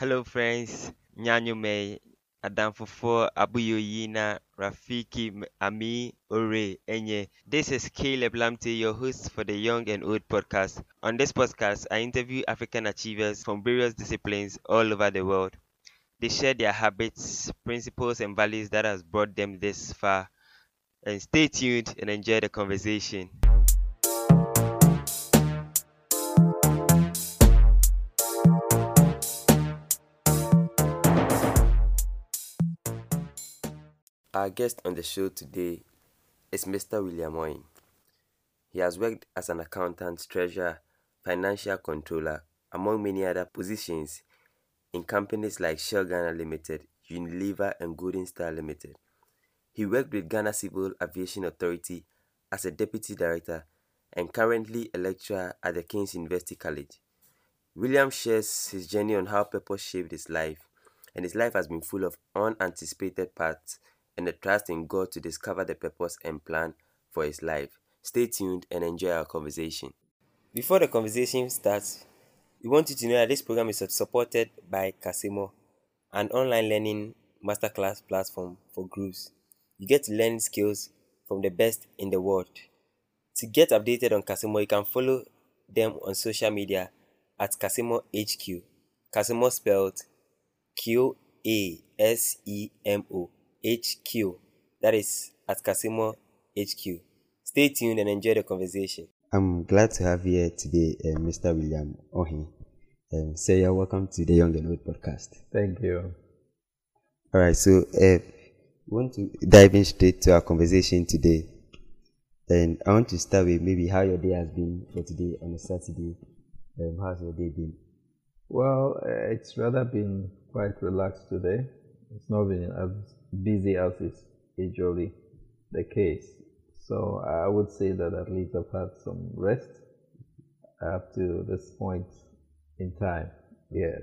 Hello friends, Nyanyume, Adamfufo, Abuyoyina, Rafiki, Ami, Ore, Enye. This is Caleb Lamte, your host for the Young and Old podcast. On this podcast, I interview African achievers from various disciplines all over the world. They share their habits, principles, and values that has brought them this far. And stay tuned and enjoy the conversation. Our guest on the show today is Mr. William Orhin. He has worked as an accountant, treasurer, financial controller, among many other positions in companies like Shell Ghana Limited, Unilever, and Golden Star Limited. He worked with Ghana Civil Aviation Authority as a deputy director and currently a lecturer at the King's University College. William shares his journey on how purpose shaped his life, and his life has been full of unanticipated paths and the trust in God to discover the purpose and plan for his life. Stay tuned and enjoy our conversation. Before the conversation starts, we want you to know that this program is supported by Qasemo, an online learning masterclass platform for groups. You get to learn skills from the best in the world. To get updated on Qasemo, you can follow them on social media at Qasemo HQ. Qasemo spelled Q A S E M O H Q. That is at Qasemo HQ. Stay tuned and enjoy the conversation. I'm glad to have you here today, uh, Mr. William Orhin. Um, so you're welcome to the Young and Old podcast. Thank you. All right, so uh, we want to dive in straight to our conversation today. And I want to start with maybe how your day has been for today on a Saturday. Um, how's your day been? Well, uh, it's rather been quite relaxed today. It's not been as busy as is usually the case. So I would say that at least I've had some rest up to this point in time. Yeah.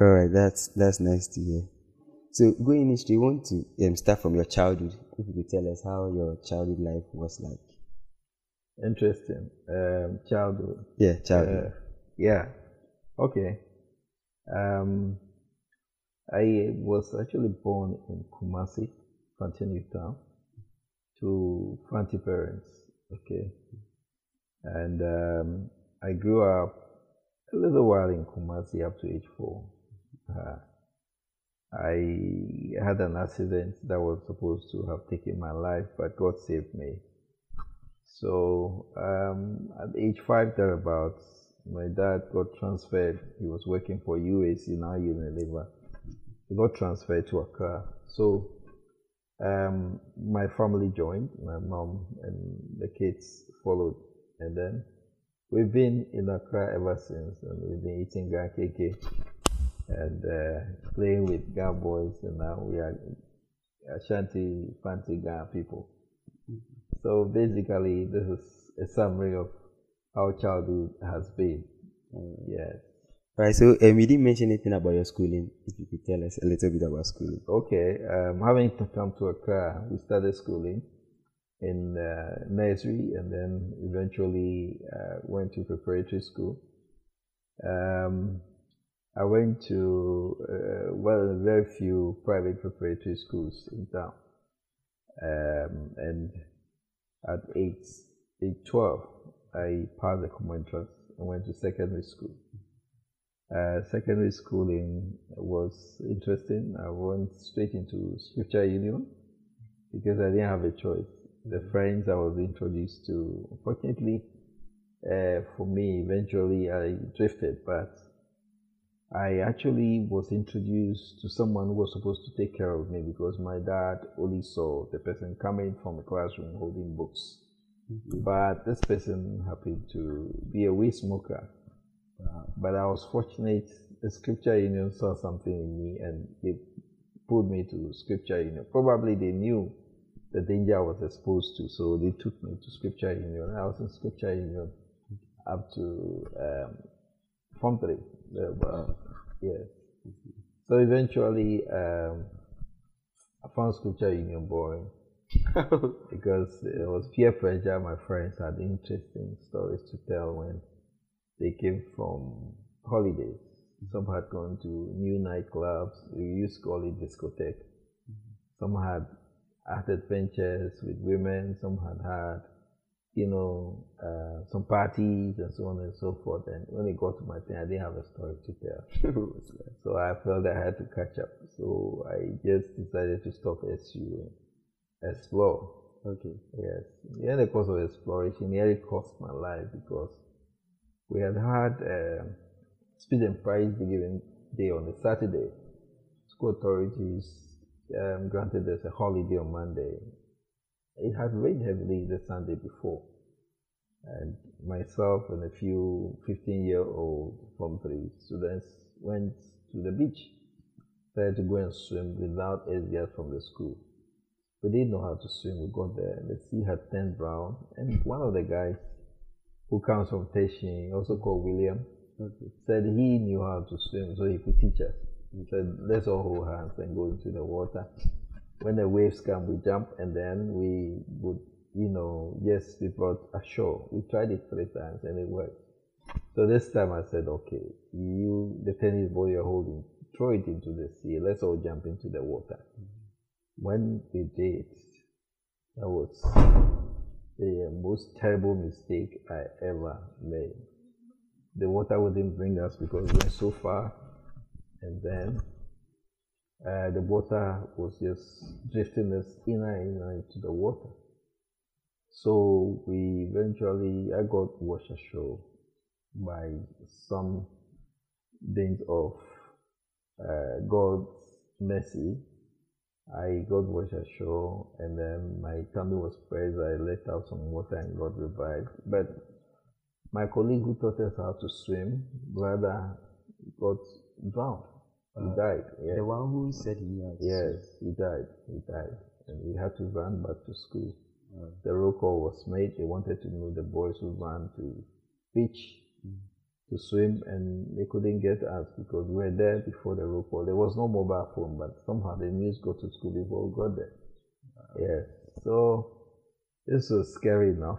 All right, that's that's nice to hear. So going in, you want to um, start from your childhood. If you could tell us how your childhood life was like. Interesting. Um, childhood. Yeah, childhood. Uh, yeah. Okay. Um, I was actually born in Kumasi, Continue Town, to Fanti parents. Okay. And um, I grew up a little while in Kumasi up to age four. Uh, I had an accident that was supposed to have taken my life, but God saved me. So um, at age five thereabouts, my dad got transferred. He was working for UAC, now Unilever. He got transferred to Accra. So um, my family joined, my mom and the kids followed. And then we've been in Accra ever since, and we've been eating Ga KK and uh, playing with Ga boys, and now we are Ashanti Fanti Ga people. So basically, this is a summary of how childhood has been. Yes. Right. So um, you didn't mention anything about your schooling. If you could tell us a little bit about schooling. Okay. Um, having to come to Accra, we started schooling in uh, nursery and then eventually uh, went to preparatory school. Um, I went to, uh, well, very few private preparatory schools in town. Um, and at age 12, I passed the common entrance and went to secondary school. Uh, secondary schooling was interesting. I went straight into Scripture Union because I didn't have a choice. The friends I was introduced to, unfortunately, uh, for me, eventually I drifted, but I actually was introduced to someone who was supposed to take care of me because my dad only saw the person coming from the classroom holding books. Mm-hmm. But this person happened to be a weed smoker. Uh, but I was fortunate. The Scripture Union saw something in me and they pulled me to Scripture Union. Probably they knew the danger I was exposed to, so they took me to Scripture Union. I was in Scripture Union up to um, Form 3. Uh, yes. So eventually, um, I found Scripture Union boring because it was peer pressure. My friends had interesting stories to tell when they came from holidays. Some had gone to new nightclubs. We used to call it discotheque. Mm-hmm. Some had had adventures with women. Some had had, you know, uh, some parties and so on and so forth. And when it got to my turn, I didn't have a story to tell. so I felt I had to catch up. So I just decided to stop SU and explore. Okay. Yes. In the course of exploration, nearly cost my life because we had had uh, speed and prize given day on a Saturday. School authorities um, granted us a holiday on Monday. It had rained heavily the Sunday before. And myself and a few 15 year old from three students went to the beach, tried to go and swim without SGS from the school. We didn't know how to swim. We got there. The sea had turned brown. And one of the guys who comes from Teshie, also called William, okay. said he knew how to swim, so he could teach us. He said, let's all hold hands and go into the water. When the waves come, we jump, and then we would, you know, yes, we brought ashore. We tried it three times, and it worked. So this time I said, okay, you, the tennis ball you're holding, throw it into the sea. Let's all jump into the water. Mm-hmm when we did, that was the most terrible mistake I ever made. The water wouldn't bring us because we went so far, and then uh, the water was just drifting us inner and inner into the water. So we eventually, I got washed ashore by some dint of uh, God's mercy I got washed ashore and then my tummy was pressed. I let out some water and got revived. But my colleague who taught us how to swim rather got drowned. He uh, died. Yes. The one who said he had Yes, he died. He died. And we had to run back to school. Uh, the roll call was made. They wanted to know the boys who ran to beach. To swim and they couldn't get us because we were there before the rope call. There was no mobile phone, but somehow the news got to school before we got there. Wow. Yes. So this was scary enough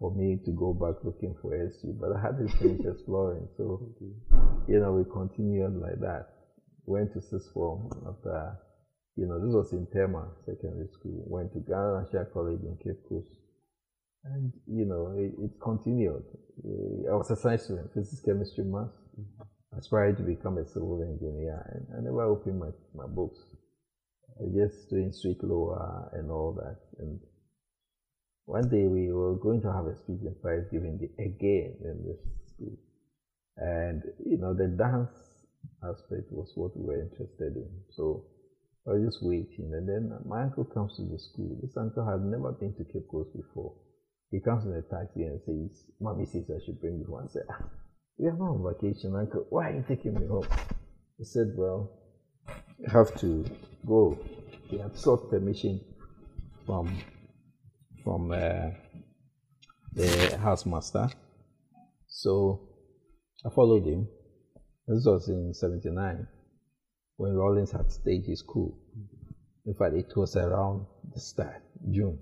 for me to go back looking for SU, but I had to finish exploring. So, you know, we continued like that. Went to sixth form after, you know, this was in Tema Secondary School. Went to Ghana National College in Cape Coast and, you know, it, it continued. I was a science student, physics, chemistry, math. Mm-hmm. Aspired to become a civil engineer. And I never opened my, my books. I just doing street law and all that. And one day we were going to have a speech and prize giving again in this school. And, you know, the dance aspect was what we were interested in. So I was just waiting. And then my uncle comes to the school. This uncle had never been to Cape Coast before. He comes in a taxi and says, Mommy says I should bring you home. I said, ah, We are not on vacation, Uncle. Why are you taking me home? He said, Well, I have to go. He had sought permission from from uh, the housemaster. So I followed him. This was in 79 when Rawlings had staged his coup. In fact, it was around the start, June.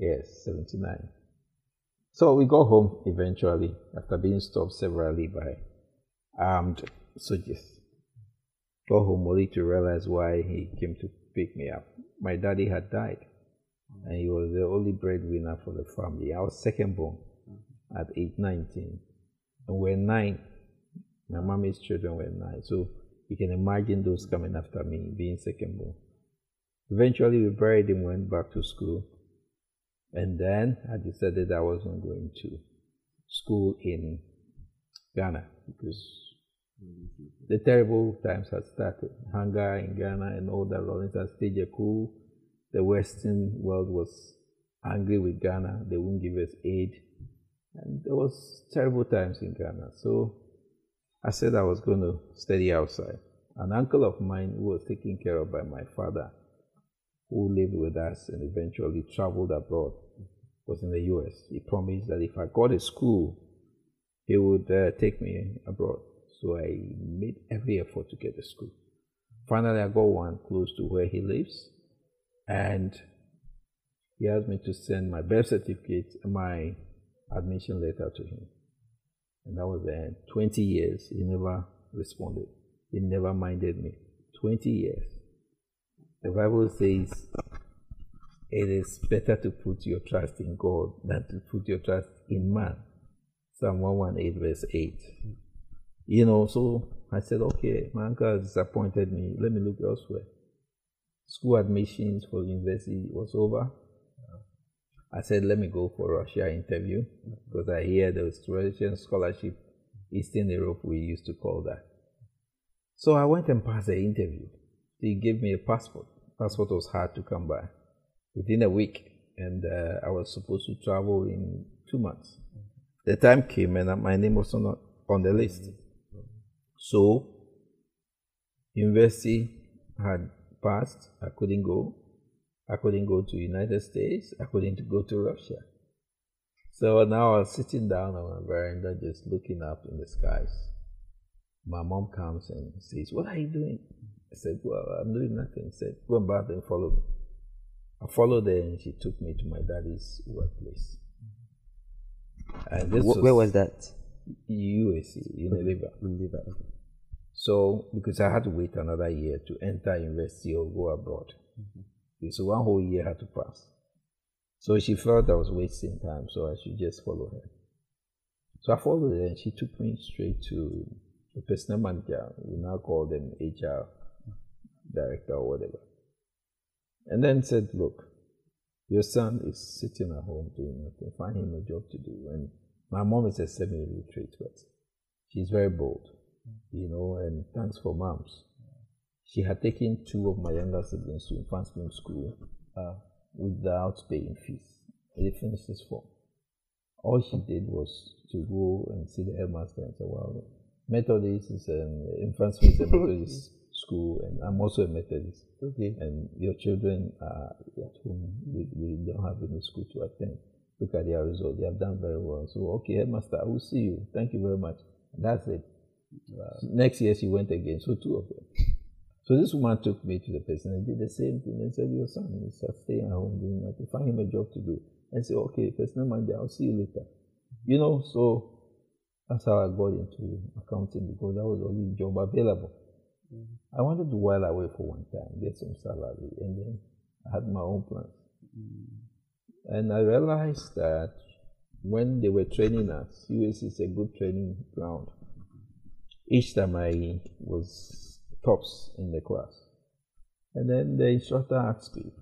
Yes, 79. So we got home eventually after being stopped severally by armed soldiers. Got home only to realize why he came to pick me up. My daddy had died and he was the only breadwinner for the family. I was second born at age 19 and we're nine. My mommy's children were nine. So you can imagine those coming after me being second born. Eventually we buried him, went back to school. And then I decided I wasn't going to school in Ghana because the terrible times had started. Hunger in Ghana and all that. Had staged a coup. The Western world was angry with Ghana. They wouldn't give us aid. And there was terrible times in Ghana. So I said I was going to study outside. An uncle of mine who was taken care of by my father who lived with us and eventually traveled abroad, was in the US. He promised that if I got a school, he would uh, take me abroad. So I made every effort to get a school. Finally, I got one close to where he lives, and he asked me to send my birth certificate and my admission letter to him. And that was the end. 20 years, he never responded. He never minded me. 20 years. The Bible says it is better to put your trust in God than to put your trust in man. Psalm 118, verse 8. You know, so I said, okay, my uncle has disappointed me. Let me look elsewhere. School admissions for university was over. I said, let me go for Russia interview because I hear the Russian scholarship, Eastern Europe, we used to call that. So I went and passed the interview. He gave me a passport. Passport was hard to come by within a week, and uh, I was supposed to travel in two months. The time came, and my name was not on the list. So, university had passed. I couldn't go. I couldn't go to United States. I couldn't go to Russia. So now I was sitting down on my veranda, just looking up in the skies. My mom comes and says, "What are you doing?" I said, "Well, I'm doing nothing." She said, "Go back and follow me." I followed her and she took me to my daddy's workplace. And this Where was, was that? UAC in Liver. So, because I had to wait another year to enter university or go abroad. Mm-hmm. So, one whole year had to pass. So, she felt I was wasting time, so I should just follow her. So, I followed her and she took me straight to the personnel manager. We now call them HR director or whatever. And then said, Look, your son is sitting at home doing nothing. Find him a job to do. And my mom is a semi illiterate, but she's very bold, you know, and thanks for moms. She had taken two of my younger siblings to infant school uh, without paying fees. They finished this form. All she did was to go and see the headmaster and say, Well, Methodist is an infant school is a Methodist school, and I'm also a Methodist. Okay. And your children are at home, we, we don't have any school to attend. Look at their result. They have done very well. So, okay, headmaster, I will see you. Thank you very much. And that's it. Wow. Next year she went again. So two of them. So this woman took me to the person and did the same thing and said, Your son is staying at home doing nothing. Find him a job to do. And say, Okay, personal manager, I'll see you later. You know, so that's how I got into accounting because that was the only job available. Mm-hmm. I wanted to while away for one time, get some salary, and then I had my own plans. Mm-hmm. And I realized that when they were training us, US is a good training ground. Each time I was tops in the class. And then the instructor asked me,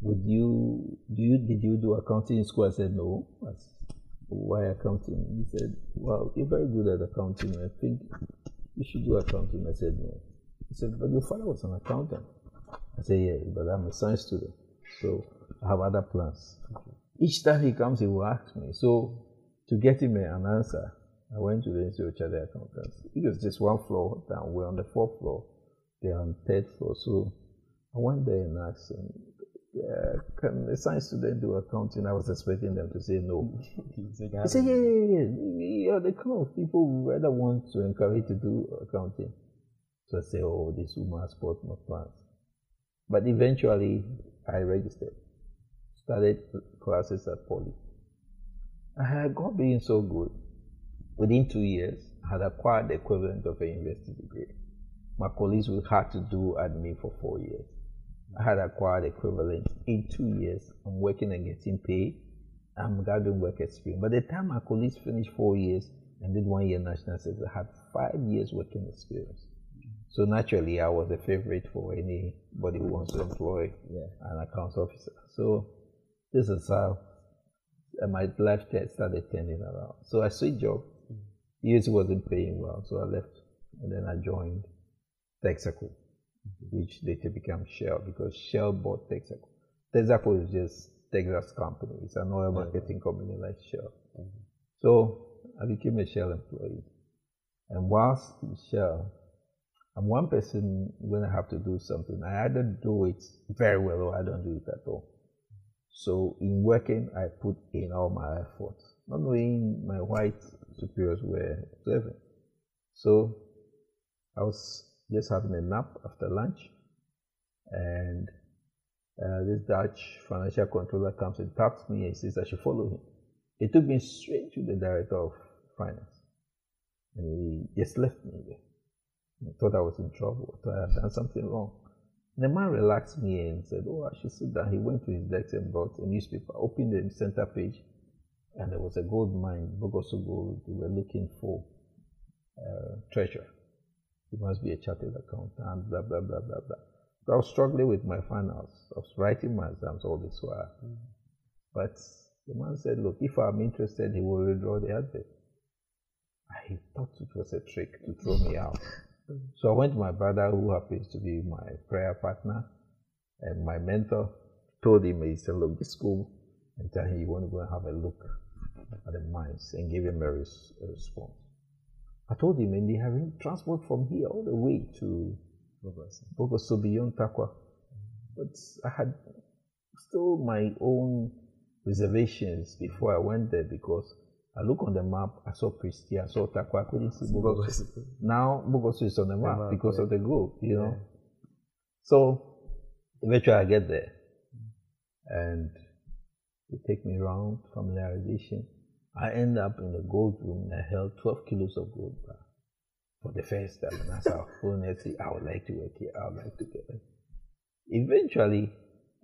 would you, do you, did you do accounting in school? I said, no. I said, Why accounting? He said, well, you're very good at accounting. I think you should do accounting. I said, no. He said, but your father was an accountant. I said, yeah, but I'm a science student. So I have other plans. Okay. Each time he comes, he will ask me. So to get him an answer, I went to the Institute of Chartered Accountants. It was just one floor down. We're on the fourth floor. They're on the third floor. So I went there and asked him, uh, can a science student do accounting? I was expecting them to say no. he said, yeah, yeah, yeah, yeah. You're the kind of people who rather want to encourage to do accounting. So I say, oh, this woman has bought my plans. But eventually, I registered, started classes at Poly. I had got being so good. Within two years, I had acquired the equivalent of a university degree. My colleagues would have to do admin for four years. I had acquired equivalent in two years. I'm working and getting paid. I'm gathering work experience. By the time my colleagues finished four years and did one year national service, I had five years working experience. So naturally, I was a favorite for anybody who wants to employ yeah. an accounts officer. So this is how uh, my life started turning around. So I switched job. Mm. Years wasn't paying well, so I left, and then I joined Texaco which later became Shell because Shell bought Texaco. Texaco is just Texas company. It's an oil marketing company like Shell. Mm-hmm. So I became a Shell employee. And whilst in Shell, I'm one person when I have to do something, I either do it very well or I don't do it at all. So in working, I put in all my effort, not knowing my white superiors were observing. So I was just having a nap after lunch. And uh, this Dutch financial controller comes and taps me and says I should follow him. He took me straight to the director of finance. And he just left me there. I thought I was in trouble. I thought I had done something wrong. And the man relaxed me and said, Oh, I should sit down. He went to his desk and brought a newspaper, opened the center page, and there was a gold mine, Bogoso Gold. They were looking for uh, treasure. He must be a chartered accountant, blah, blah, blah, blah, blah. So I was struggling with my finance. I was writing my exams all this while. Mm. But the man said, Look, if I'm interested, he will withdraw the advert. I thought it was a trick to throw me out. So I went to my brother, who happens to be my prayer partner and my mentor, told him, he said, Look, this school, and tell him you want to go and have a look at the mines and give him a, res- a response. I told him, and they have transport from here all the way to Bogoso beyond Tarkwa. But I had still my own reservations before I went there because I look on the map, I saw Prestea, I saw Tarkwa, I couldn't see Bogoso. now Bogoso is on the map, the map because yeah. of the group, you know. Yeah. So eventually I get there and they take me around familiarization. I end up in the gold room and I held 12 kilos of gold bar for the first time. And that's how fullness I would like to work here, I would like to get it. Eventually,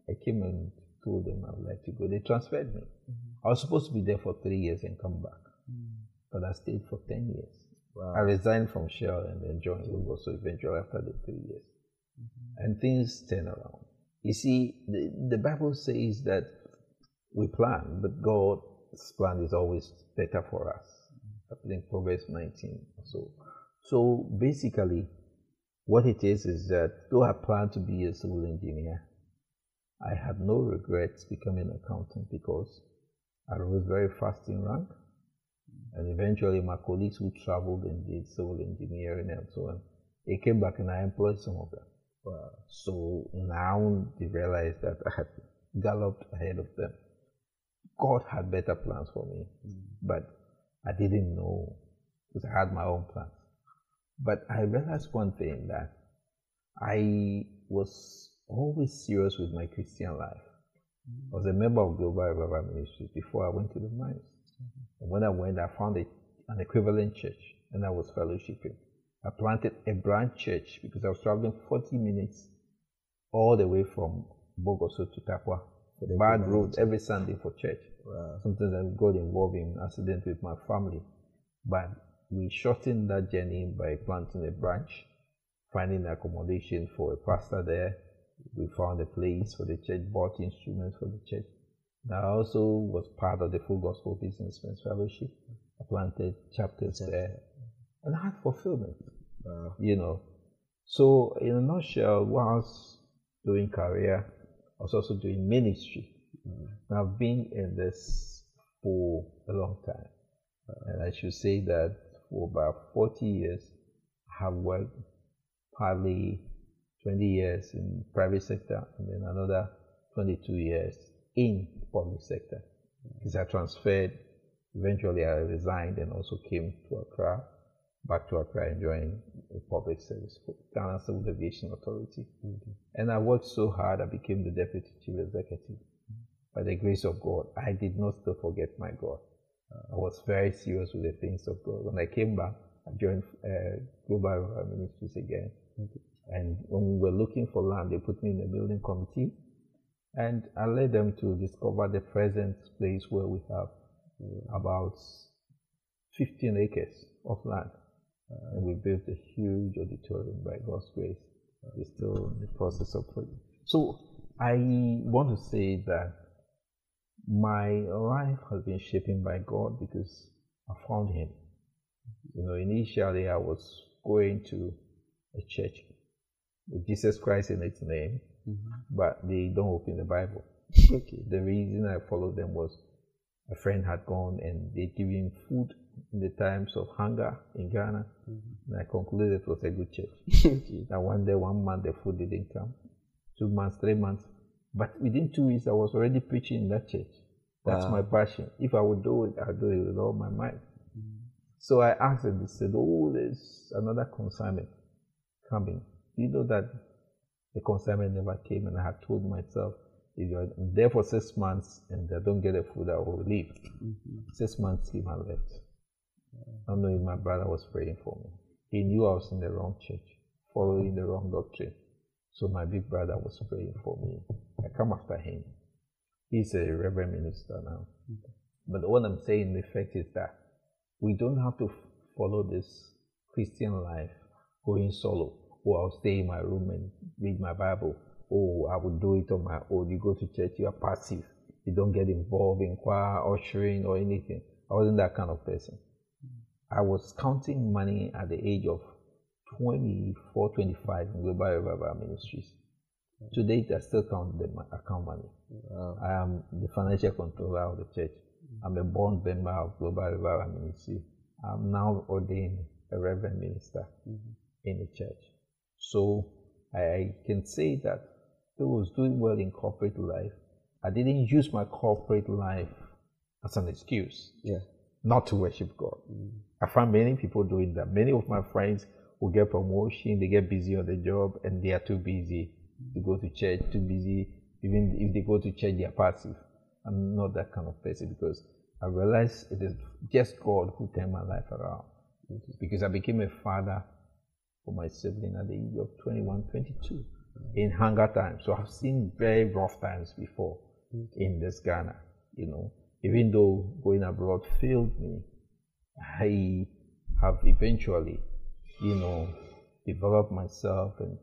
I came and told them I would like to go. They transferred me. Mm-hmm. I was supposed to be there for three years and come back, mm-hmm. but I stayed for 10 years. Wow. I resigned from Shell and then joined Google, so eventually after the three years. Mm-hmm. And things turn around. You see, the, the Bible says that we plan, but God's plan is always better for us. I think Proverbs 19 so. So basically, what it is is that though I plan to be a civil engineer, I had no regrets becoming an accountant because I rose very fast in rank. And eventually, my colleagues who traveled and did civil engineering and so on, they came back and I employed some of them. Wow. So now they realized that I had galloped ahead of them. God had better plans for me, mm. but I didn't know because I had my own plans. But I realized one thing that I was always serious with my Christian life. I was a member of Global Revival Ministries before I went to the mines. And when I went, I found a, an equivalent church and I was fellowshipping. I planted a branch church because I was traveling 40 minutes all the way from Bogoso to Tarkwa. Bad road every Sunday for church. Wow. Sometimes I got involved in accident with my family. But we shortened that journey by planting a branch, finding accommodation for a pastor there. We found a place for the church, bought instruments for the church. I also was part of the Full Gospel Businessmen's Fellowship. I planted chapters there and I had fulfillment, wow. you know. So, in a nutshell, whilst doing career, I was also doing ministry. Mm. I've been in this for a long time. And I should say that for about 40 years. I have worked partly 20 years in private sector and then another 22 years in public sector. Because I transferred, eventually I resigned and also came to Accra, back to Accra and joined the public service Ghana Civil Aviation Authority. Mm-hmm. And I worked so hard, I became the deputy chief executive. Mm-hmm. By the grace of God, I did not still forget my God. I was very serious with the things of God. When I came back, I joined uh, Global Ministries again. And when we were looking for land, they put me in the building committee. And I led them to discover the present place where we have uh, about 15 acres of land. Uh, and we built a huge auditorium by God's grace. We're still in the process of project. So I want to say that my life has been shaped by God because I found Him. You know, initially I was going to a church with Jesus Christ in its name, mm-hmm. but they don't open the Bible. okay. The reason I followed them was a friend had gone and they give him food in the times of hunger in Ghana, mm-hmm. and I concluded it was a good church. And one day, one month, the food didn't come. Two months, three months, but within two weeks, I was already preaching in that church. That's wow. my passion. If I would do it, I'd do it with all my might. Mm. So I asked them, they said, Oh, there's another consignment coming. You know that the consignment never came, and I had told myself, if you're there for six months and I don't get the food, I will leave. Mm-hmm. Six months came and left. Not knowing my brother was praying for me. He knew I was in the wrong church, following the wrong doctrine. So my big brother was praying for me. I come after him. He's a reverend minister now. But what I'm saying the fact is that we don't have to follow this Christian life going solo. Oh, I'll stay in my room and read my Bible. Oh, I will do it on my own. You go to church, you are passive. You don't get involved in choir, ushering, or anything. I wasn't that kind of person. I was counting money at the age of 24, 25 in Global Revival Ministries. To date, I still count the account money. Wow. I am the financial controller of the church. I'm a born member of Global Revival Ministry. I'm now ordained a reverend minister mm-hmm. in the church. So I can say that I was doing well in corporate life. I didn't use my corporate life as an excuse yeah. not to worship God. Mm. I find many people doing that. Many of my friends will get promotion, they get busy on the job, and they are too busy to go to church, too busy. Even if they go to church, they are passive. I'm not that kind of person because I realize it is just God who turned my life around. Because I became a father for my sibling at the age of 21, 22 in hunger times. So I've seen very rough times before mm. in this Ghana, you know. Even though going abroad failed me, I have eventually you know, develop myself and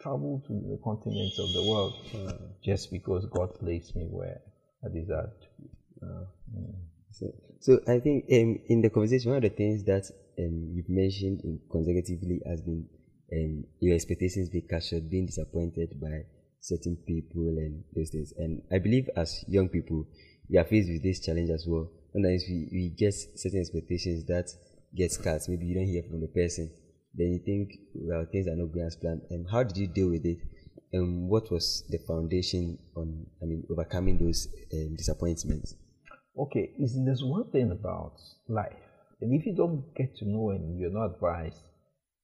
traveled to the continents of the world uh, just because God placed me where I deserve to be. Mm. so, so I think um, in the conversation, one of the things that um, you've mentioned consecutively has been um, your expectations being short, being disappointed by certain people and those things. And I believe as young people, we are faced with this challenge as well. Sometimes we, we get certain expectations that gets cut. Maybe you don't hear from the person. Then you think well things are not going as planned. And how did you deal with it? And what was the foundation on i mean overcoming those um, disappointments? Okay there's one thing about life. And if you don't get to know and you're not advised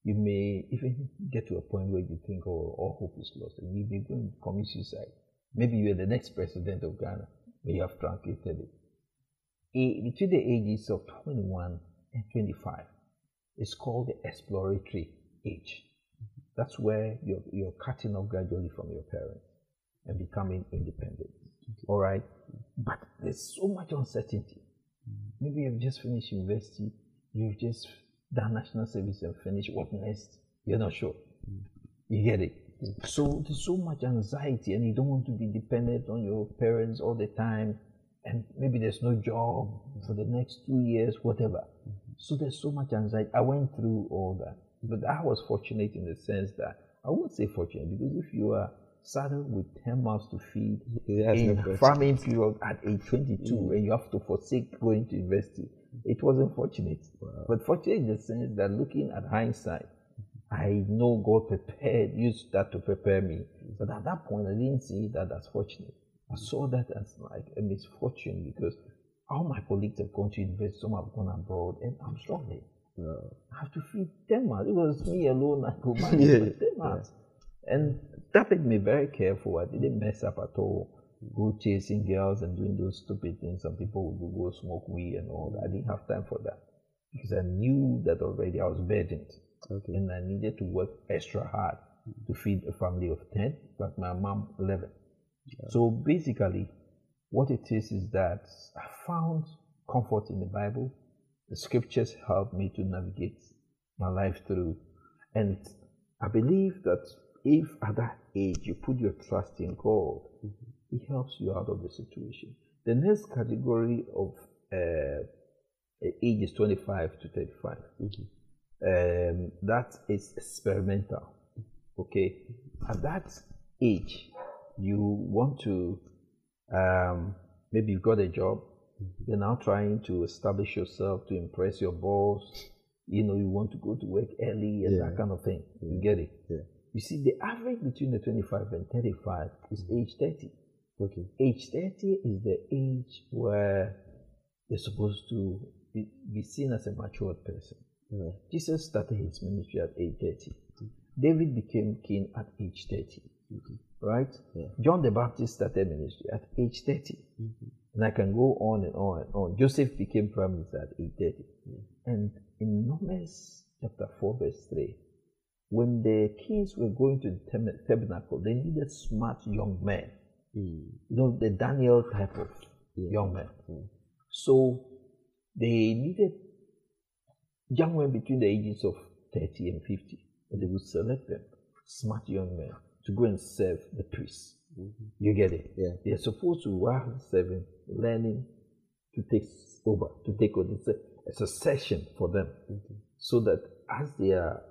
you may even get to a point where you think oh all hope is lost. And you may go and commit suicide. Maybe you're the next president of ghana but you have truncated it between the ages of 21 and 25 it's called the exploratory age. That's where you're, you're cutting off gradually from your parents and becoming independent. All right? But there's so much uncertainty. Maybe you've just finished university, you've just done national service and finished. What next? You're not sure. You get it? So there's so much anxiety, and you don't want to be dependent on your parents all the time. And maybe there's no job for the next two years, whatever. So there's so much anxiety. I went through all that. But I was fortunate in the sense that I won't say fortunate because if you are saddled with 10 mouths to feed in no farming period at age 22 mm. and you have to forsake going to university, it wasn't fortunate. Wow. But fortunate in the sense that looking at hindsight, I know God prepared, used that to prepare me. But at that point, I didn't see that as fortunate. I saw that as like a misfortune because all my colleagues have gone to university, some have gone abroad, and I'm struggling. Yeah. I have to feed 10 months. It was me alone, I could manage yeah. 10 months. Yeah. And that made me very careful. I didn't mess up at all. Go chasing girls and doing those stupid things. Some people would go smoke weed and all that. I didn't have time for that because I knew that already I was burdened. Okay. And I needed to work extra hard to feed a family of 10, but my mom 11. Yeah. So basically, what it is is that I found comfort in the Bible. The scriptures help me to navigate my life through. And I believe that if at that age you put your trust in God, mm-hmm. He helps you out of the situation. The next category of uh, age is 25 to 35. Mm-hmm. Um, that is experimental. Okay, at that age, you want to um, maybe you've got a job, mm-hmm. you're now trying to establish yourself to impress your boss. You know, you want to go to work early and yeah. that kind of thing. Yeah. You get it? Yeah. You see, the average between the 25 and 35 is mm-hmm. age 30. Okay. Age 30 is the age where you're supposed to be, be seen as a matured person. Yeah. Jesus started his ministry at age 30. Mm-hmm. David became king at age 30 right? Yeah. John the Baptist started ministry at age 30. Mm-hmm. And I can go on and on and on. Joseph became prime minister at age 30. And in Numbers chapter 4, verse 3, when the kings were going to the tabernacle, they needed smart young men. Mm. You know, the Daniel type of yeah. young men. Mm. So they needed young men between the ages of 30 and 50. And they would select them, smart young men, to go and serve the priests. Mm-hmm. You get it? Yeah. They're supposed to, while serving, learning to take over, to take over. It's a, it's a session for them. Mm-hmm. So that as they are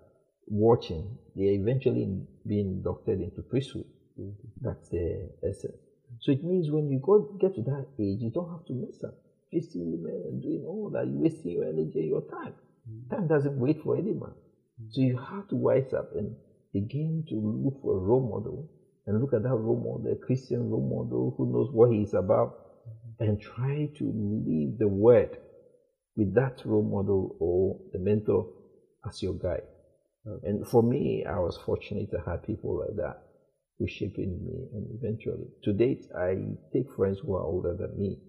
watching, they are eventually being inducted into priesthood. Mm-hmm. That's the essence. So it means when you go get to that age, you don't have to mess up. Kissing women and doing all that, you're wasting your energy and your time. Mm-hmm. Time doesn't wait for anyone. Mm-hmm. So you have to wise up and begin to look for a role model and look at that role model, a Christian role model who knows what he is about, mm-hmm. and try to live the word with that role model or the mentor as your guide. Okay. And for me, I was fortunate to have people like that who shaped me, and eventually, to date, I take friends who are older than me.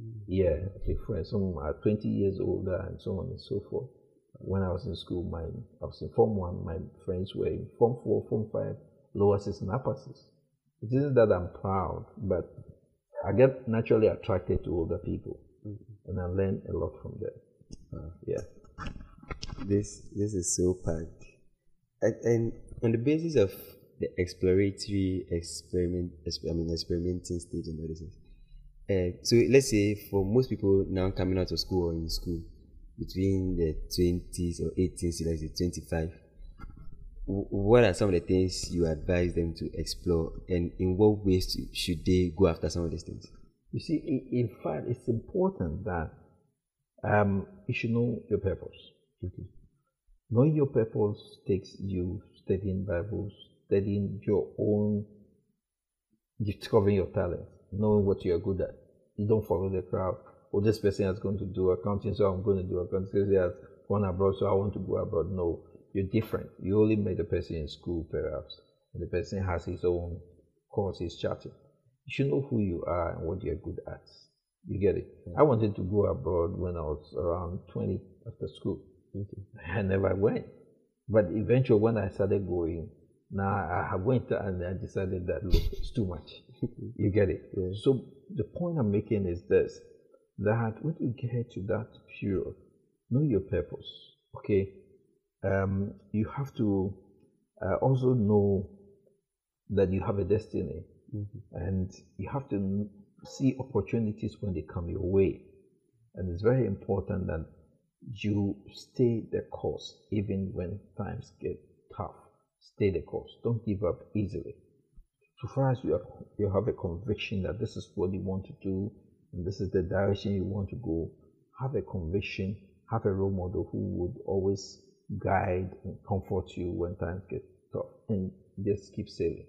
Mm-hmm. Yeah, I take friends. Some are 20 years older, and so on and so forth. When I was in school, my I was in Form 1, my friends were in Form 4, Form 5, lower six and upper six. It isn't that I'm proud, but I get naturally attracted to older people, mm-hmm. and I learn a lot from them. Uh, yeah. This this is so packed, and, and on the basis of the exploratory experiment, I mean experimenting stage and all this. Uh, so let's say for most people now coming out of school or in school between the 20s or 18s to say 25 what are some of the things you advise them to explore? And in what ways should they go after some of these things? You see in fact it's important that um, you should know your purpose. Okay. knowing your purpose takes you studying bibles studying your own discovering your talent knowing what you're good at. You don't follow the crowd oh this person is going to do accounting so i'm going to do accounting person has gone abroad so i want to go abroad no you're different. You only met the person in school, perhaps, and the person has his own course he's charting. You should know who you are and what you're good at. You get it? Yeah. I wanted to go abroad when I was around 20 after school. Okay. I never went. But eventually, when I started going, now I have went and I decided that, look, it's too much. you get it? Yeah. So the point I'm making is this that when you get to that pure, know your purpose. Okay? um, you have to uh, also know that you have a destiny mm-hmm. and you have to see opportunities when they come your way. And it's very important that you stay the course even when times get tough. Stay the course. Don't give up easily. So far as you have, you have a conviction that this is what you want to do and this is the direction you want to go, have a conviction, have a role model who would always guide and comfort you when times get tough and just keep sailing.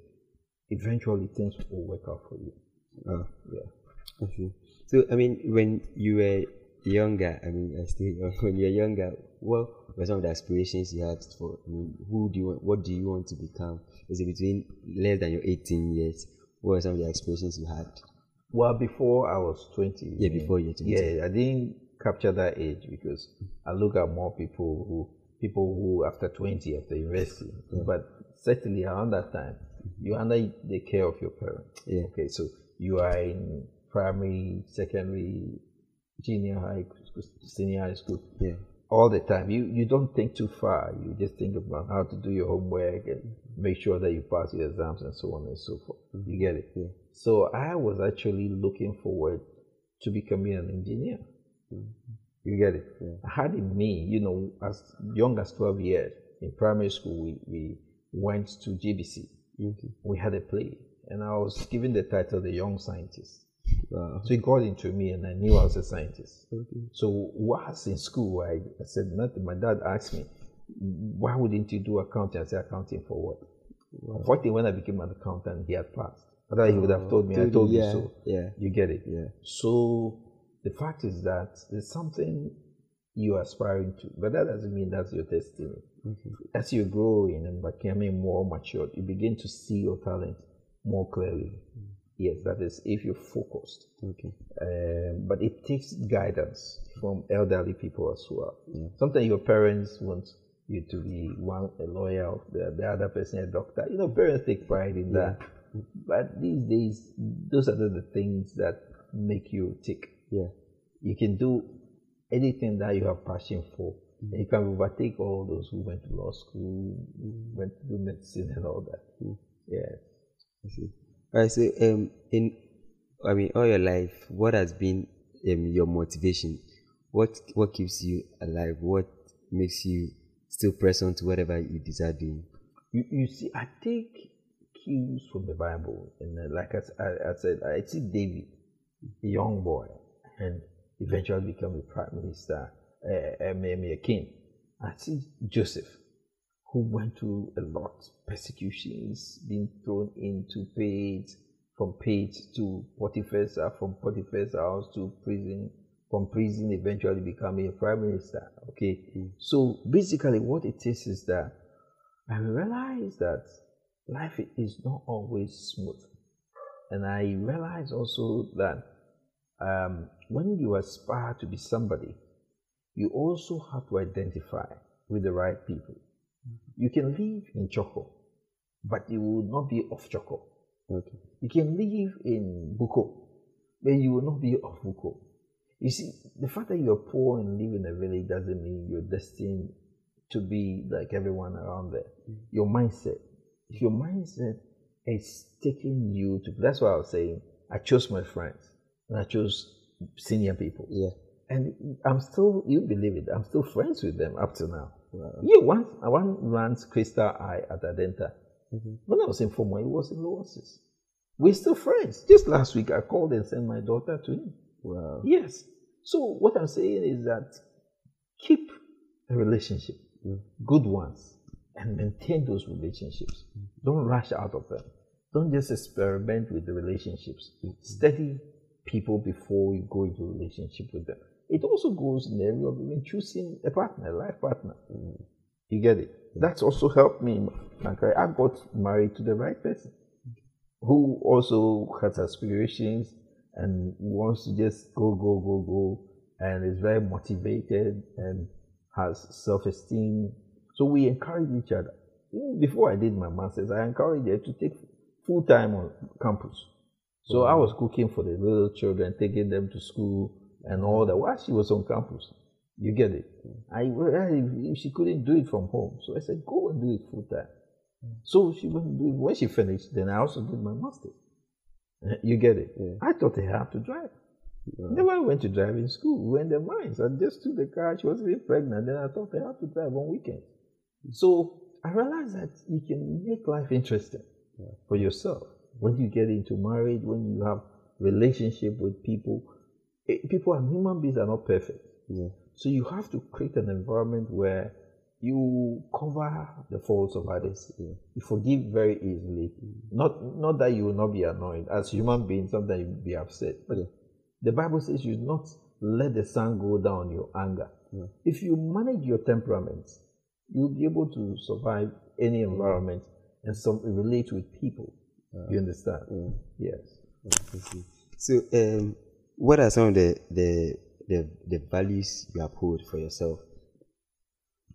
Eventually things will work out for you. Oh. Yeah. Okay. So I mean when you were younger, I mean I still young, when you were younger, what were some of the aspirations you had for I mean, who do you want what do you want to become? Is it between less than your eighteen years? What were some of the aspirations you had? Well before I was twenty. Yeah, before you 20. Yeah, I didn't capture that age because I look at more people who people who after 20 after university mm. but certainly around that time you're under the care of your parents yeah. okay so you are in primary secondary junior high senior high school yeah all the time you you don't think too far you just think about how to do your homework and make sure that you pass your exams and so on and so forth mm-hmm. you get it yeah. so i was actually looking forward to becoming an engineer mm-hmm. You get it? Yeah. I had in me, you know, as young as 12 years in primary school, we, we went to GBC. We had a play, and I was given the title The Young Scientist. Wow. So it got into me, and I knew I was a scientist. Okay. So whilst in school, I, I said nothing. My dad asked me, why wouldn't you do accounting? I said, accounting for what? Wow. Unfortunately, when I became an accountant, he had passed. Otherwise, he would have told me, I told yeah, you so. Yeah. You get it? Yeah. So the fact is that there's something you're aspiring to, but that doesn't mean that's your destiny. Mm-hmm. As you grow in and becoming more mature, you begin to see your talent more clearly. Mm-hmm. Yes, that is if you're focused. Okay. Um, but it takes guidance from elderly people as well. Sometimes your parents want you to be one a lawyer, the, the other person a doctor. You know, parents take pride in that. But these days, those are the, things that make you tick. Yeah. You can do anything that you have passion for. And you can overtake all those who went to law school, went to do medicine and all that. Yeah. I see. All right. So, um, in, I mean, all your life, what has been um your motivation? What what keeps you alive? What makes you still press on to whatever you desire doing? You, you see, I take cues from the Bible, and uh, like I said, I see David, a young boy, and eventually become a prime minister, uh, uh, maybe a king. I see Joseph, who went through a lot, persecutions, being thrown into pit, from pit to Potiphar's from Potiphar's house to prison, from prison eventually becoming a prime minister. Okay, so basically, what it is is that I realize that life is not always smooth. And I realize also that um, when you aspire to be somebody, you also have to identify with the right people. You can live in Chorkor, but you will not be of Chorkor. Okay. You can live in Bukom, but you will not be of Bukom. You see, the fact that you're poor and live in a village doesn't mean you're destined to be like everyone around there. Mm. Your mindset. If your mindset is taking you to, that's why I was saying, I chose my friends and I chose senior people. Yeah. And I'm still, you believe it, I'm still friends with them up to now. Wow. Yeah, one, one runs Crystal Eye at Adenta. Mm-hmm. When I was in Formo, he was in Loasis. We're still friends. Just last week, I called and sent my daughter to him. Wow. Yes. So what I'm saying is that keep a relationship, good ones, and maintain those relationships. Don't rush out of them. Don't just experiment with the relationships. Study people before you go into a relationship with them. It also goes in the area of even choosing a partner, a life partner. You get it? That's also helped me. in. I got married to the right person who also has aspirations and wants to just go, go, go, go, and is very motivated and has self esteem. So we encourage each other. Even before I did my master's, I encouraged her to take full time on campus. So I mm. was cooking for the little children, taking them to school and all that while she was on campus. You get it? Mm. I well, she couldn't do it from home, so I said, "Go and do it full time." Mm. So she went and do it. When she finished, then I also did my master's. You get it? I thought her how to drive. Never went to driving school. We were in the mines. I just took the car. She was even pregnant. Then I taught her how to drive on weekends. So I realized that you can make life interesting for yourself when you get into marriage, when you have relationship with people. eh, People and human beings are not perfect. Yeah. So you have to create an environment where you cover the faults of others. You forgive very easily. Not not that you will not be annoyed. As human beings, sometimes you will be upset. But the Bible says you should not let the sun go down your anger. If you manage your temperament, you'll be able to survive any environment and some relate with people. You understand? Yes. So, um, what are some of the, the the the values you uphold for yourself?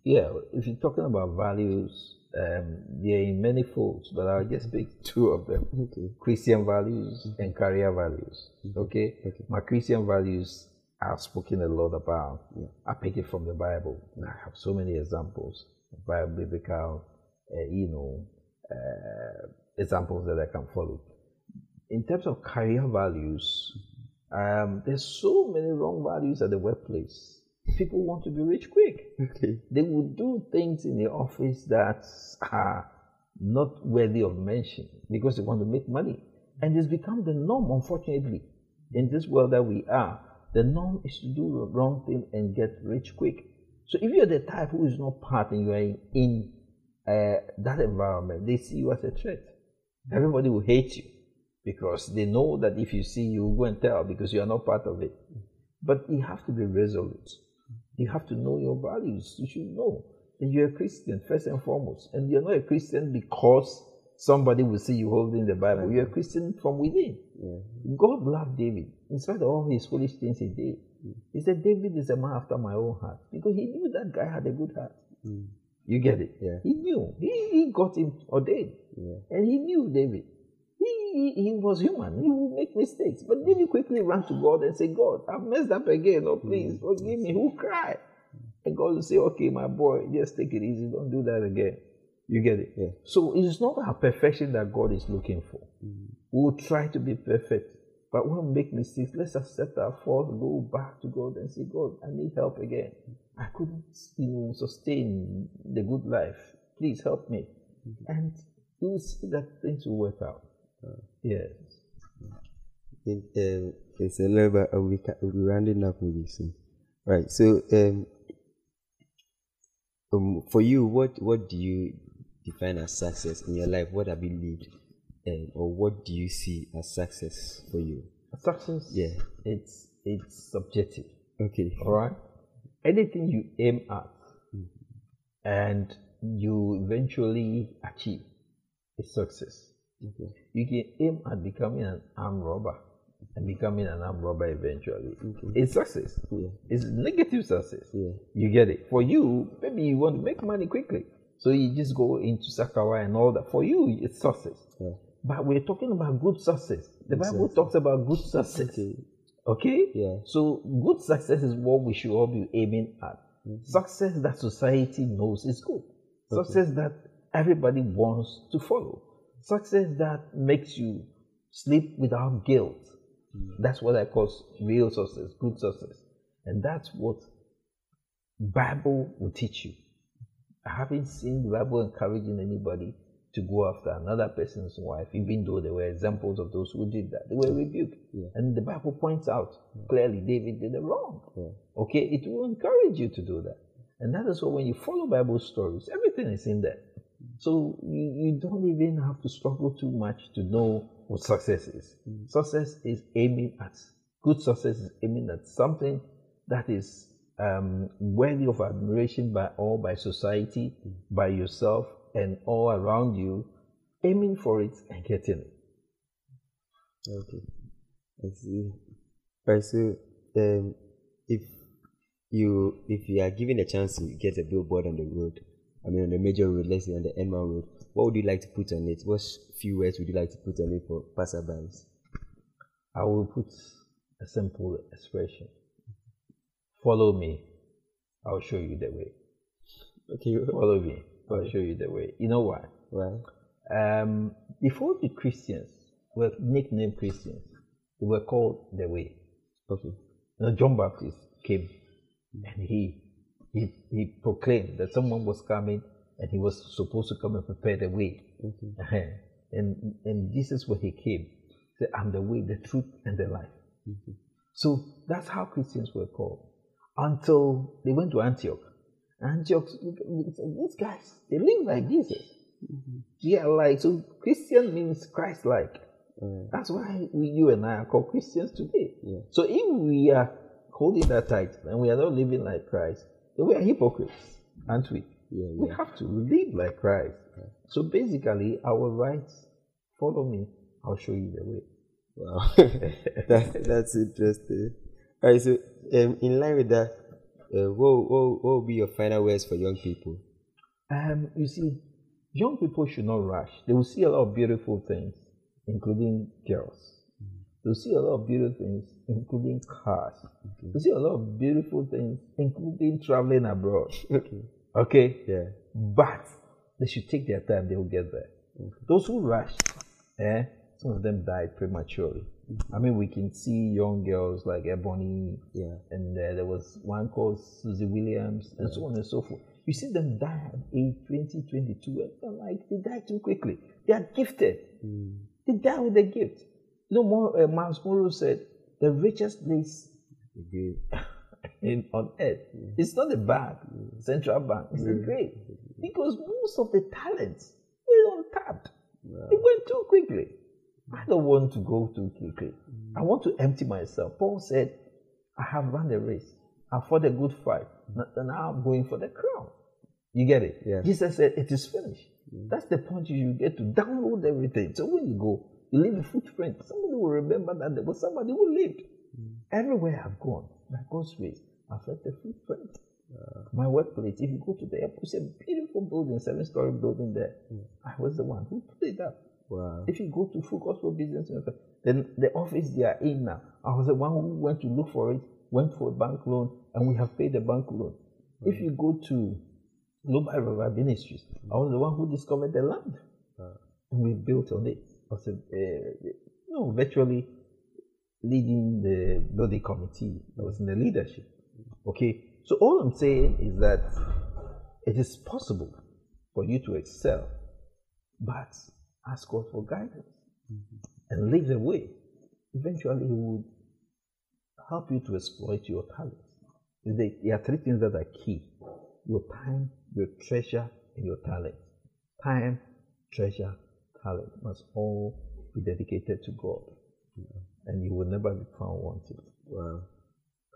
Yeah, if you're talking about values, um, they're in many folds, but I'll just pick two of them. Okay. Christian values and career values. Okay? Okay. My Christian values I've spoken a lot about. I pick it from the Bible. And I have so many examples, Bible, biblical, uh, you know, uh, examples that I can follow. In terms of career values, um, there's so many wrong values at the workplace. People want to be rich quick. Okay. They will do things in the office that are not worthy of mention because they want to make money. And it's become the norm, unfortunately, in this world that we are. The norm is to do the wrong thing and get rich quick. So if you're the type who is not part and you are in, in uh, that environment, they see you as a threat. Everybody will hate you because they know that if you see you, will go and tell because you are not part of it. But you have to be resolute. You have to know your values. You should know that you're a Christian first and foremost. And you're not a Christian because somebody will see you holding the Bible. You're a mm-hmm. Christian from within. Yeah. God loved David in spite of all his foolish things he did. Mm. He said, David is a man after my own heart because he knew that guy had a good heart. Mm. You get it? Yeah. He knew. He, he got him ordained. Yeah. And he knew David. He, he, he was human. He would make mistakes. But David quickly ran to God and said, God, I've messed up again. Oh, please mm. forgive me. Who cried? And God will say, okay, my boy, just take it easy. Don't do that again. You get it? Yeah. So it's not our perfection that God is looking for. Mm. We will try to be perfect. But when we make mistakes, let's accept our fault, go back to God and say, God, I need help again. I couldn't, you know, sustain the good life. Please help me. Mm-hmm. And you will see that things will work out. Yes. think um, it's a little bit, uh, we we'll be rounding up maybe soon. Right. So, um, um, for you, what what do you define as success in your life? What have you lived, um, or what do you see as success for you? Success, Yeah. it's it's subjective. Okay. All right. Anything you aim at and you eventually achieve is success. Okay. You can aim at becoming an armed robber and becoming an armed robber eventually. It's success. Yeah. It's negative success. Yeah. You get it. For you, maybe you want to make money quickly. So you just go into Sakawa and all that. For you, it's success. Yeah. But we're talking about good success. The Good Bible success. talks about good success. Okay. Okay? Yeah. So good success is what we should all be aiming at. Mm-hmm. Success that society knows is good. Success that everybody wants to follow. Success that makes you sleep without guilt. Mm. That's what I call real success, good success. And that's what Bible will teach you. I haven't seen the Bible encouraging anybody to go after another person's wife, even though there were examples of those who did that. They were rebuked. Yeah. And the Bible points out clearly David did it wrong. Yeah. Okay, it will encourage you to do that. And that is why when you follow Bible stories, everything is in there. So you, you don't even have to struggle too much to know what success is. Success is aiming at, good success is aiming at something that is um, worthy of admiration by all, by society, by yourself, and all around you, aiming for it and getting it. Okay. I see. Right. So, um, if you if you are given a chance to get a billboard on the road, I mean on the major road, let's say on the Enman Road, what would you like to put on it? What few words would you like to put on it for passerbys? I will put a simple expression Follow me, I'll show you the way. Okay. Follow me, I'll show you the way. You know why? Why? Um, before the Christians were nicknamed Christians, they were called the way. Okay. Now, John Baptist came and he, he, he proclaimed that someone was coming and he was supposed to come and prepare the way. Okay. and, and this is where he came. He said, I'm the way, the truth, and the life. So that's how Christians were called until they went to Antioch. Antioch, these guys, they live like Jesus. Yeah, like, so Christian means Christ like. Alright. That's why we, you and I are called Christians today. Yeah. So if we are holding that tight and we are not living like Christ, we are hypocrites, aren't we? Yeah. We have to live like Christ. So basically, our rights, follow me, I'll show you the way. Wow. that, that's interesting. All right. So, um, in line with that, uh, what, what what will be your final words for young people? Um, you see, young people should not rush. They will see a lot of beautiful things, including girls. They'll see a lot of beautiful things, including cars. They'll see a lot of beautiful things, including traveling abroad. Okay. Okay? Yeah. But they should take their time, they will get there. Those who rush, eh, some of them died prematurely. I mean, we can see young girls like Ebony, Yeah. and uh, there was one called Suzzy Williams, and so on and so forth. You see them die at age 20, 22, and they're like they die too quickly. They are gifted. They die with a gift. You know, more, uh, Myles Munroe said, the richest place in, on earth. Mm-hmm. It's not the bank, mm-hmm. central bank, it's the mm-hmm. grave. Because most of the talents were untapped. It went too quickly. I don't want to go too quickly. I want to empty myself. Paul said, I have run the race. I fought a good fight. Now I'm going for the crown. You get it? Yeah. Jesus said, It is finished. That's the point you get to download everything. So when you go, you leave a footprint. Somebody will remember that there was somebody who lived. Hmm. Everywhere I've gone, my God's grace, I've left a footprint. My workplace, if you go to the airport, it's a beautiful building, seven story building there. Hmm. I was the one who put it up. Wow. If you go to Full Gospel Business then the office they are in now, I was the one who went to look for it, went for a bank loan, and we have paid the bank loan. If hmm. you go to Global River Ministries, I was the one who discovered the land, and we built on it. I was, a, uh, no, virtually leading the building committee. I was in the leadership. Okay, so all I'm saying is that it is possible for you to excel, but ask God for guidance and lead the way. Eventually, He would help you to exploit your talents. There are three things that are key your time, your treasure, and your talent. Time, treasure, talent must all be dedicated to God, and you will never be found wanting. Wow.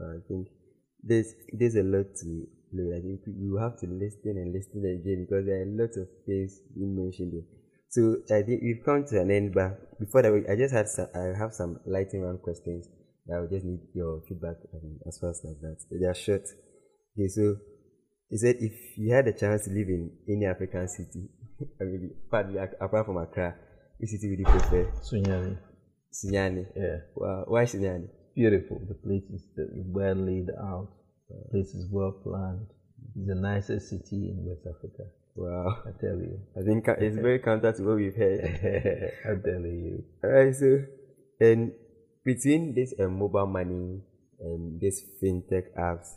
I think there's there's a lot to learn. I think you have to listen and listen again because there are lots of things you mentioned there. So I think we've come to an end, but before that, I just had some, I have some lightning round questions. that I would just need your feedback um, as fast as that. They are short. Okay, so he said if you had a chance to live in any African city, I mean, partly apart from Accra, which city would you prefer? Sunyani, Sinyani. yeah, Wow. Why Sinyani? beautiful. The place is well laid out. The place is well planned. It's the nicest city in West Africa. Wow. I tell you. I think it's very counter to what we've heard. I'm telling you. Alright, so and between this uh, mobile money and this fintech apps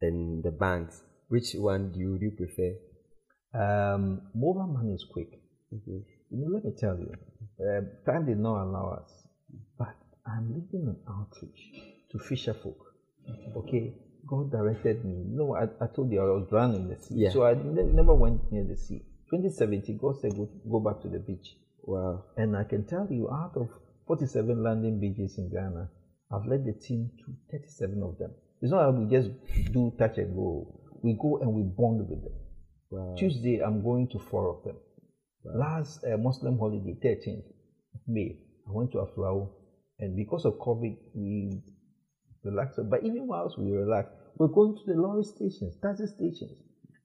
and the banks, which one do you, do you prefer? Um, mobile money is quick. You know, let me tell you, uh, time did not allow us, but I'm leading an outreach to fisher folk. Okay, God directed me. You know, I, I told you I was drowning in the sea, Yeah. so I ne- never went near the sea. 2017, God said, go, go back to the beach. Wow. And I can tell you, out of 47 landing beaches in Ghana, I've led the team to 37 of them. It's not that we just do touch and go. We go and we bond with them. Wow. Tuesday, I'm going to four of them. Last uh, Muslim holiday, 13th of May, I went to Aflao, and because of COVID, we relaxed. But even whilst we relaxed, we're going to the lorry stations, taxi stations.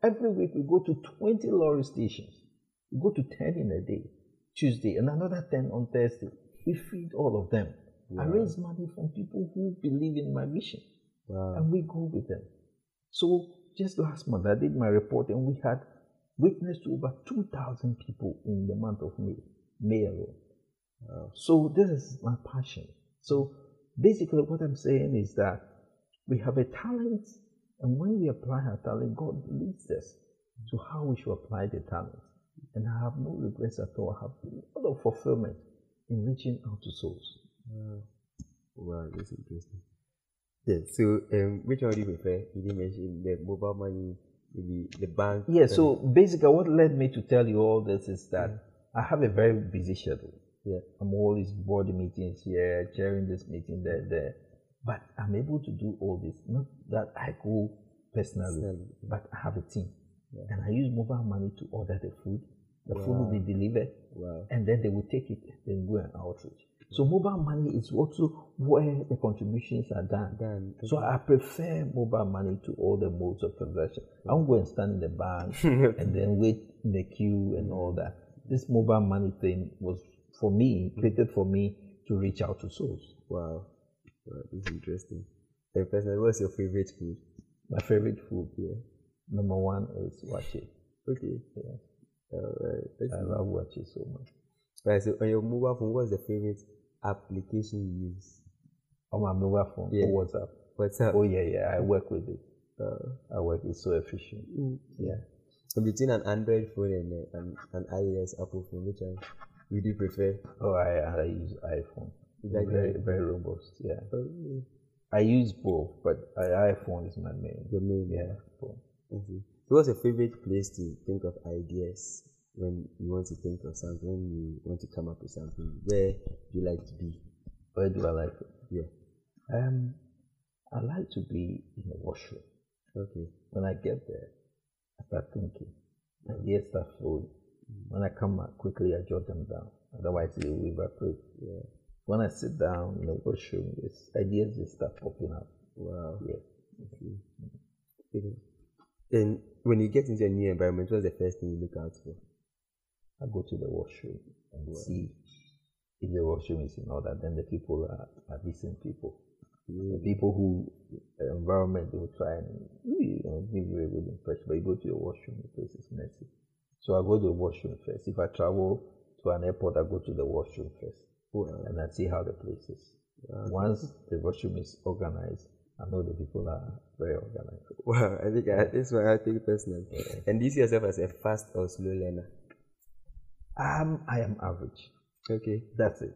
Every week, we go to 20 lorry stations. We go to 10 in a day, Tuesday, and another 10 on Thursday. We feed all of them. I raise money from people who believe in my vision Wow. and we go with them. So just last month, I did my report, and we had witness to over 2,000 people in the month of May, May alone. Uh, so this is my passion. So basically, what I'm saying is that we have a talent, and when we apply our talent, God leads us to how we should apply the talent. And I have no regrets at all. I have a lot of fulfillment in reaching out to souls. Wow, that's interesting. Yeah, so um, which one do you prefer? You didn't mention the mobile money, maybe the bank. Yeah, so basically, what led me to tell you all this is that I have a very busy schedule. Yeah. I'm always board meetings here, chairing this meeting there, there. But I'm able to do all this. Not that I go personally, Personally, but I have a team. And I use mobile money to order the food. The food will be delivered, Wow. and then they will take it and go and outreach. So mobile money is also where the contributions are done. Done. So I prefer mobile money to all the modes of transaction. I won't go and stand in the bank and then wait in the queue and all that. This mobile money thing was for me, created for me to reach out to souls. Wow. Wow, this is interesting. And personally, what's your favorite food? My favorite food here, number one is waakye. Okay. Yeah. Alright. I love waakye so much. Right, so on your mobile phone, what's the favorite application you use? On my mobile phone, Yeah. or WhatsApp. What's? Oh yeah, yeah, I work with it. Uh, I work. It's so efficient. Yeah. so between an Android phone and uh, an, an iOS Apple phone, which one would you prefer? Oh, I, I use iPhone. Like very, the- very robust. Yeah. Oh, I use both, but I, iPhone is my main. your main. Yeah. phone. Okay. So what's your favorite place to think of ideas when you want to think of something, when you want to come up with something? Where do you like to be? Where do I like it? Yeah. Um, I like to be in the washroom. Okay. When I get there, I start thinking. Ideas start flowing. When I come back quickly, I jot them down. Otherwise, they will evaporate. Yeah. When I sit down in the washroom, this ideas just start popping up. Wow. Yeah. Okay. Then when you get into a new environment, what's the first thing you look out for? I go to the washroom and see if the washroom is in order. Then the people are, are decent people. The people who the environment they will try and you know, give you a good impression. But you go to your washroom, the place is messy. So I go to the washroom first. If I travel to an airport, I go to the washroom first. Wow. And I see how the place is. Once the washroom is organized, I know the people are very organized. Wow, I think I, this one I take personal. And do you see yourself as a fast or slow learner? Um, I am average. Okay. That's it.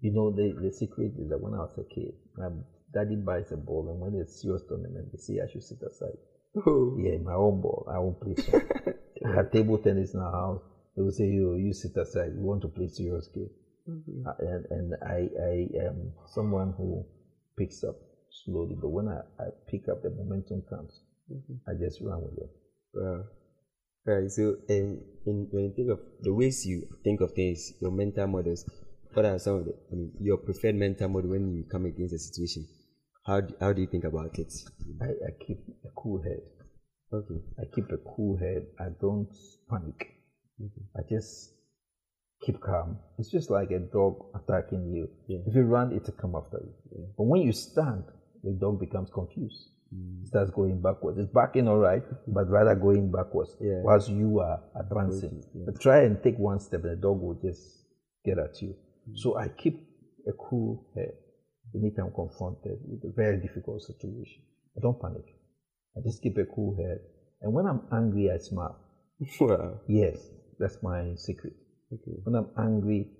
You know, the, the secret is that when I was a kid, my daddy buys a ball, and when it's serious tournament, they say I should sit aside. Oh. Yeah, my own ball. I won't play. I had table tennis in our house. They would say, "You, you sit aside. We want to play serious game." Uh, and and I, I am someone who picks up slowly, but when I, I pick up, the momentum comes. I just run with it. Wow. Alright, so um, in, when you think of the ways you think of things, your mental models, what are some of the, I mean, your preferred mental model when you come against a situation? How do, how do you think about it? I, I keep a cool head. Okay. I keep a cool head. I don't panic. I just keep calm. It's just like a dog attacking you. Yeah. If you run, it'll come after you. But when you stand, the dog becomes confused. Mm. It starts going backwards. It's backing all right, but rather going backwards Yeah. whilst you are advancing. But try and take one step, and the dog will just get at you. Mm. So I keep a cool head anytime I'm confronted with a very difficult situation. I don't panic. I just keep a cool head. And when I'm angry, I smile. Wow. Yes, that's my secret. Okay. When I'm angry,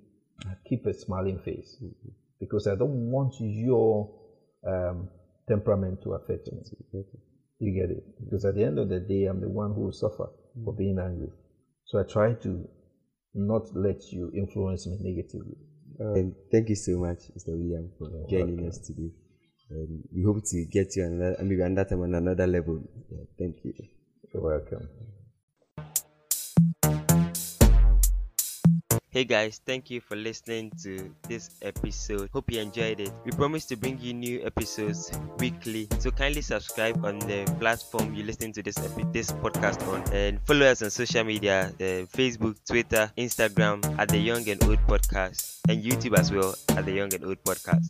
I keep a smiling face mm-hmm. because I don't want your um, temperament to affect me. Okay. You get it? Because at the end of the day, I'm the one who will suffer for being angry. So I try to not let you influence me negatively. And thank you so much, Mr. William, for joining welcome. us today. Um, we hope to get you another, maybe another time on another level. Yeah, thank you. You're welcome. Hey guys, thank you for listening to this episode. Hope you enjoyed it. We promise to bring you new episodes weekly, so kindly subscribe on the platform you listen to this epi- this podcast on, and follow us on social media: uh, Facebook, Twitter, Instagram at the Young and Old Podcast, and YouTube as well at the Young and Old Podcast.